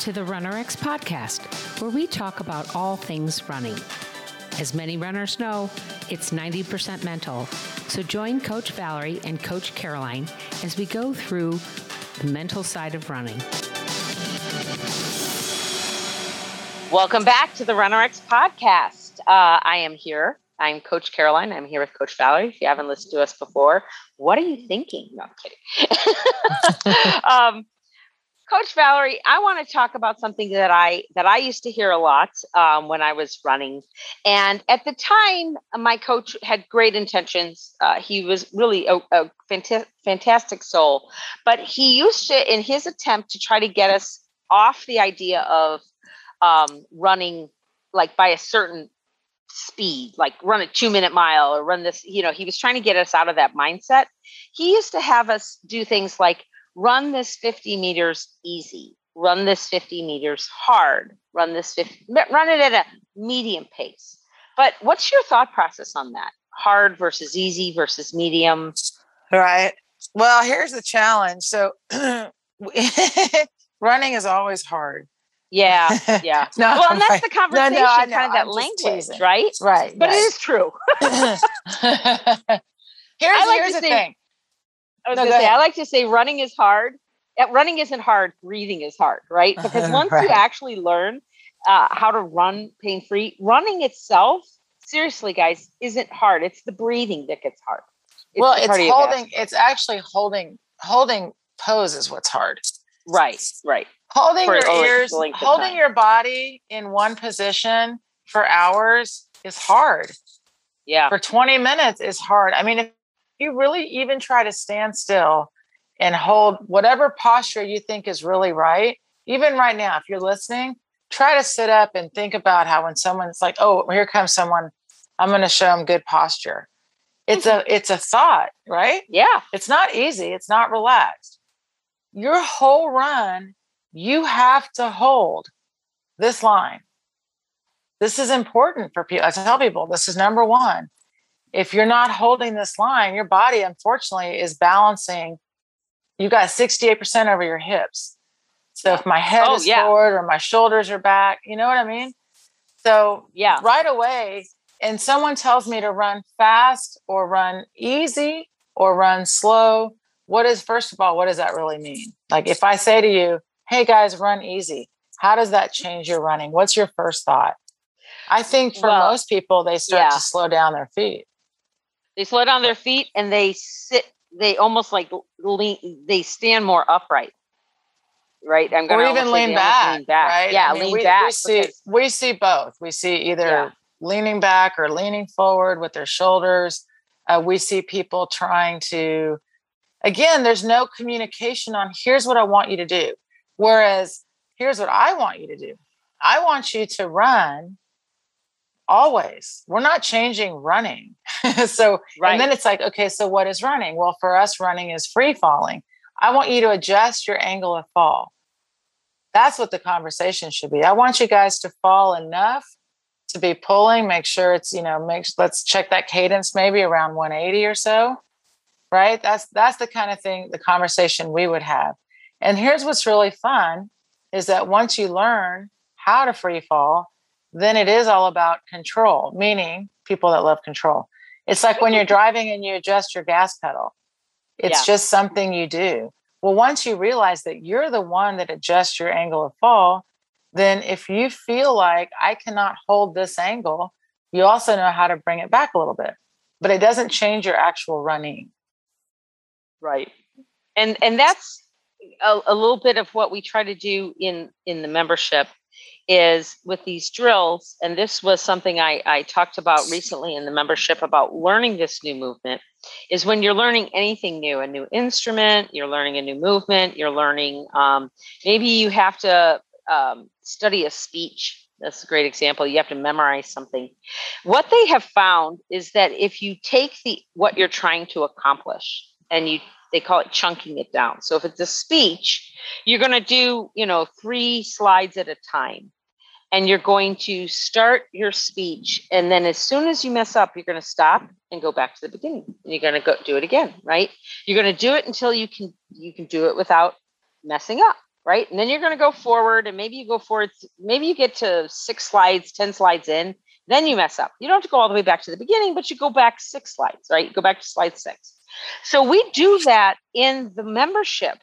to the RunRx podcast, where we talk about all things running. As many runners know, it's 90% mental. So join Coach Valerie and Coach Caroline as we go through the mental side of running. Welcome back to the RunRx podcast. Uh, I am here. I'm Coach Caroline. I'm here with Coach Valerie. If you haven't listened to us before, what are you thinking? No, I'm kidding. um, Coach Valerie, I want to talk about something that I that I used to hear a lot um, when I was running, and at the time, my coach had great intentions. Uh, he was really a, a fanta- fantastic soul, but he used to, in his attempt to try to get us off the idea of um, running like by a certain speed, like run a two minute mile or run this. You know, he was trying to get us out of that mindset. He used to have us do things like run this 50 meters easy, run this 50 meters hard, run this 50, run it at a medium pace. But what's your thought process on that? Hard versus easy versus medium? Right. Well, here's the challenge. So running is always hard. Yeah, yeah. no, well, and that's right. the conversation, no, no, kind of that language, right? Right. But it is true. here's like here's the thing. I was no, gonna say, I like to say running is hard. Running isn't hard. Breathing is hard, right? Because once right. you actually learn uh, how to run pain free, running itself, seriously, guys, isn't hard. It's the breathing that gets hard. It's well, it's holding. It's actually holding. Holding pose is what's hard. Right. Right. Holding For your ears, holding your body in one position for hours is hard. Yeah. For 20 minutes is hard. I mean, if you really even try to stand still and hold whatever posture you think is really right, even right now, if you're listening, try to sit up and think about how when someone's like, oh, here comes someone, I'm going to show them good posture. It's a mm-hmm. it's a thought, right? Yeah. It's not easy. It's not relaxed. Your whole run, you have to hold this line. This is important for people. I tell people this is number one if you're not holding this line, your body unfortunately is balancing. You got 68% over your hips. So if my head oh, is yeah. forward or my shoulders are back, you know what I mean? So yeah, right away, and someone tells me to run fast or run easy or run slow, what is first of all, what does that really mean? Like if I say to you, hey guys, run easy, how does that change your running? What's your first thought? I think for well, most people, they start yeah. to slow down their feet. They slow down their feet and they sit. They almost like lean. They stand more upright. Right. I'm going to even lean back, lean back. Right. Yeah, I mean, lean we, back. We see, we see both. We see either yeah. leaning back or leaning forward with their shoulders. Uh, we see people trying to. Again, there's no communication on here's what I want you to do. Whereas here's what I want you to do. I want you to run always. We're not changing running. so, right. and then it's like, okay, so what is running? Well, for us, running is free falling. I want you to adjust your angle of fall. That's what the conversation should be. I want you guys to fall enough to be pulling, make sure it's, you know, make let's check that cadence maybe around 180 or so. Right? That's that's the kind of thing the conversation we would have. And here's what's really fun is that once you learn how to free fall, then it is all about control, meaning people that love control. It's like when you're driving and you adjust your gas pedal, it's yeah. just something you do. Well, once you realize that you're the one that adjusts your angle of fall, then if you feel like I cannot hold this angle, you also know how to bring it back a little bit, but it doesn't change your actual running. Right. And and that's a, a little bit of what we try to do in in the membership is with these drills, and this was something I, I talked about recently in the membership about learning this new movement, is when you're learning anything new, a new instrument, you're learning a new movement, you're learning, um, maybe you have to um, study a speech. That's a great example. You have to memorize something. What they have found is that if you take the what you're trying to accomplish and you they call it chunking it down. So if it's a speech, you're going to do, you know, three slides at a time. And you're going to start your speech. And then as soon as you mess up, you're going to stop and go back to the beginning. And you're going to go do it again, right? You're going to do it until you can you can do it without messing up. right? And then you're going to go forward and maybe you go forward, maybe you get to six slides, 10 slides in, then you mess up. You don't have to go all the way back to the beginning, but you go back six slides, right? You go back to slide six. So we do that in the membership.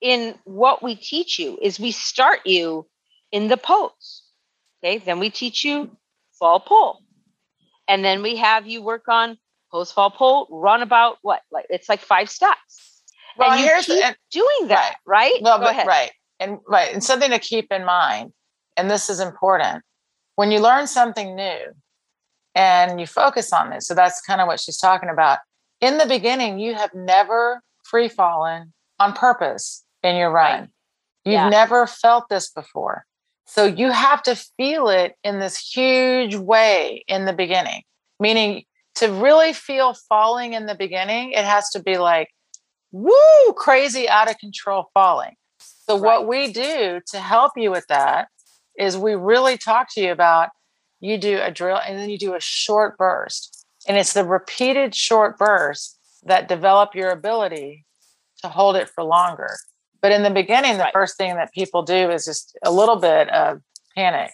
In what we teach you is we start you in the pose. Okay, then we teach you fall pull. And then we have you work on pose fall pull, run about what? Like it's like five steps. Well, and here's and, doing that, right? right? Well, Go but, ahead. right. And right. And something to keep in mind, and this is important when you learn something new and you focus on this, so that's kind of what she's talking about. In the beginning, you have never free fallen on purpose in your run. Right. You've yeah. never felt this before. So you have to feel it in this huge way in the beginning, meaning to really feel falling in the beginning, it has to be like, woo, crazy out of control falling. So, right. what we do to help you with that is we really talk to you about you do a drill and then you do a short burst. And it's the repeated short bursts that develop your ability to hold it for longer. But in the beginning, the right. first thing that people do is just a little bit of panic.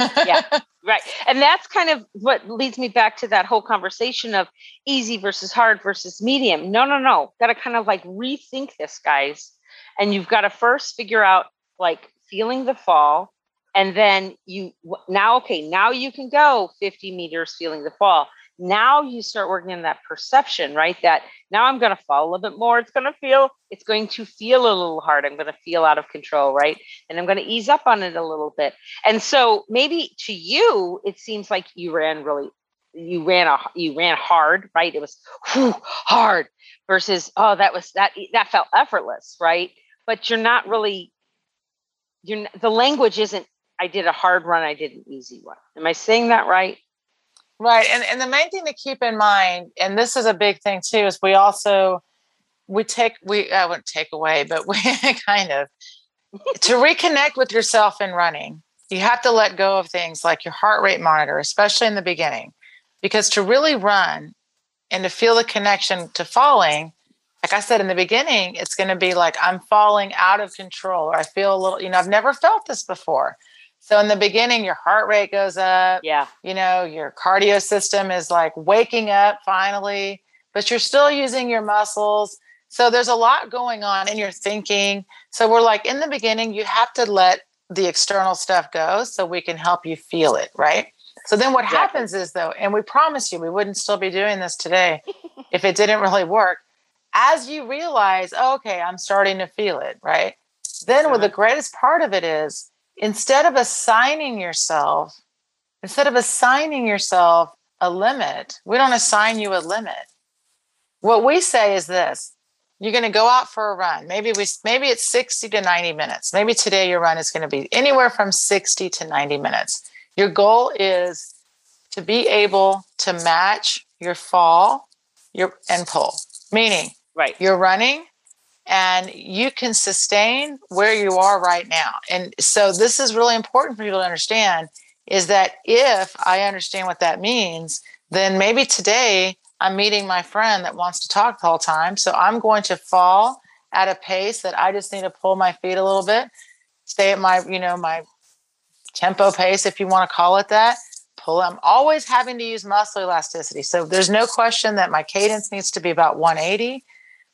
yeah, right. And that's kind of what leads me back to that whole conversation of easy versus hard versus medium. No, no, no. Got to kind of like rethink this, guys. And you've got to first figure out like feeling the fall, and then you now okay now you can go 50 meters feeling the fall. Now you start working on that perception right? That now i'm going to fall a little bit more. It's going to feel it's going to feel a little hard. I'm going to feel out of control right? And i'm going to ease up on it a little bit. And so maybe to you it seems like you ran really you ran a you ran hard right? It was whew, hard versus oh that was that that felt effortless right? But you're not really you're the language isn't I did a hard run, I did an easy one. Am I saying that right? Right. And and the main thing to keep in mind, and this is a big thing too, is we also we take we I wouldn't take away, but we kind of to reconnect with yourself in running, you have to let go of things like your heart rate monitor, especially in the beginning. Because to really run and to feel the connection to falling, like I said in the beginning, it's going to be like I'm falling out of control or I feel a little, you know, I've never felt this before. So in the beginning, your heart rate goes up. Yeah. You know, your cardio system is like waking up finally, but you're still using your muscles. So there's a lot going on in your thinking. So we're like in the beginning, you have to let the external stuff go so we can help you feel it, right? So then what exactly. happens is though, and we promise you we wouldn't still be doing this today if it didn't really work. As you realize, oh, okay, I'm starting to feel it, right? Then uh-huh. what the greatest part of it is instead of assigning yourself, instead of assigning yourself a limit, we don't assign you a limit. What we say is this you're going to go out for a run. Maybe we maybe it's 60 to 90 minutes. Maybe today your run is going to be anywhere from 60 to 90 minutes. Your goal is to be able to match your fall your and pull. Meaning, right. You're running and you can sustain where you are right now. And so this is really important for people to understand is that if I understand what that means, then maybe today I'm meeting my friend that wants to talk the whole time. So I'm going to fall at a pace that I just need to pull my feet a little bit, stay at my, you know, my tempo pace, if you want to call it that. Pull. I'm always having to use muscle elasticity. So there's no question that my cadence needs to be about 180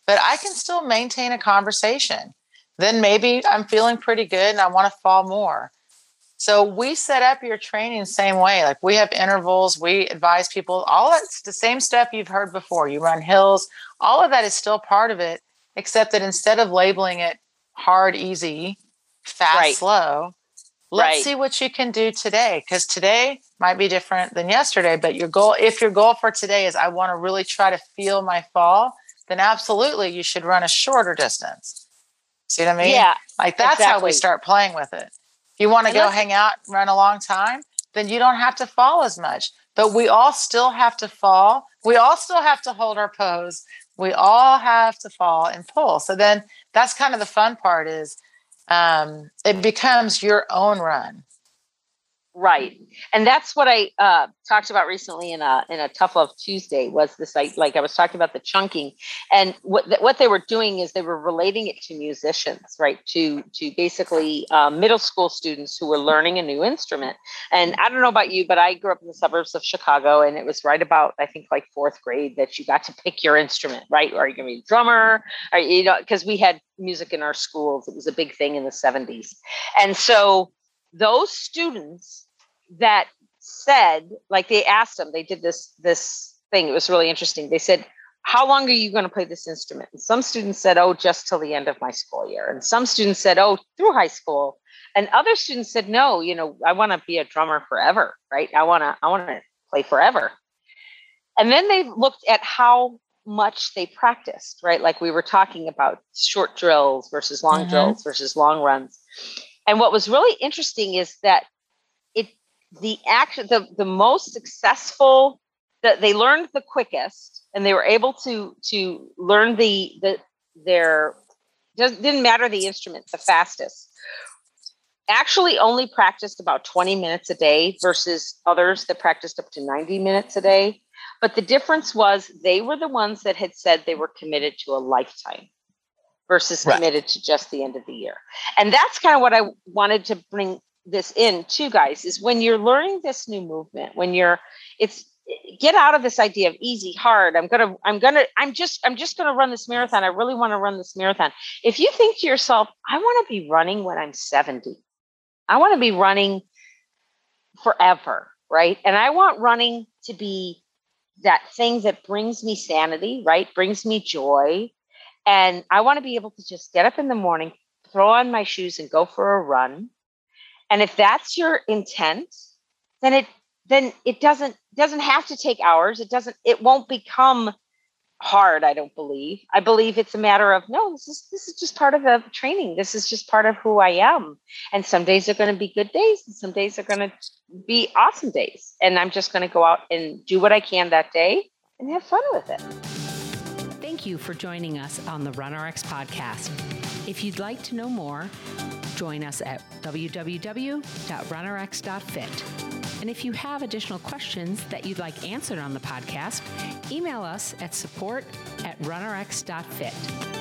but I can still maintain a conversation. Then maybe I'm feeling pretty good and I want to fall more. So we set up your training same way. Like we have intervals, we advise people, all that's the same stuff you've heard before. You run hills, all of that is still part of it, except that instead of labeling it hard, easy, fast, right. slow, let's right. see what you can do today. Because today might be different than yesterday. But your goal, if your goal for today is I want to really try to feel my fall, then absolutely you should run a shorter distance. See what I mean? Yeah. Like that's exactly. how we start playing with it. If you want to go hang out, run a long time, then you don't have to fall as much. But we all still have to fall. We all still have to hold our pose. We all have to fall and pull. So then that's kind of the fun part is um, it becomes your own run. Right, and that's what I uh, talked about recently in a in a tough love Tuesday. Was this like like I was talking about the chunking, and what th- what they were doing is they were relating it to musicians, right? To to basically uh, middle school students who were learning a new instrument. And I don't know about you, but I grew up in the suburbs of Chicago, and it was right about I think like fourth grade that you got to pick your instrument, right? Are you going to be a drummer? Or you know, because we had music in our schools. It was a big thing in the '70s, and so those students that said like they asked them they did this this thing it was really interesting. They said how long are you going to play this instrument? And some students said oh just till the end of my school year. And some students said oh through high school. And other students said no you know i want to be a drummer forever right? I want to i want to play forever. And then they looked at how much they practiced right? Like we were talking about short drills versus long mm-hmm. drills versus long runs and what was really interesting is that it the action the, the most successful that they learned the quickest and they were able to to learn the the their didn't matter the instrument the fastest. Actually only practiced about 20 minutes a day versus others that practiced up to 90 minutes a day. But the difference was they were the ones that had said they were committed to a lifetime versus right. committed to just the end of the year. And that's kind of what I wanted to bring this in to guys is when you're learning this new movement, when you're it's get out of this idea of easy hard i'm gonna i'm gonna i'm just i'm just gonna run this marathon i really want to run this marathon. If you think to yourself i want to be running when i'm 70 i want to be running forever right? And i want running to be that thing that brings me sanity right? Brings me joy and I want to be able to just get up in the morning, throw on my shoes and go for a run. And if that's your intent, then it then it doesn't doesn't have to take hours. It doesn't it won't become hard, I don't believe. I believe it's a matter of no, this is this is just part of the training. This is just part of who I am. And some days are going to be good days and some days are going to be awesome days. And I'm just going to go out and do what I can that day and have fun with it. Thank you for joining us on the RunRx podcast. If you'd like to know more, join us at www.runrx.fit. And if you have additional questions that you'd like answered on the podcast, email us at support at runrx.fit.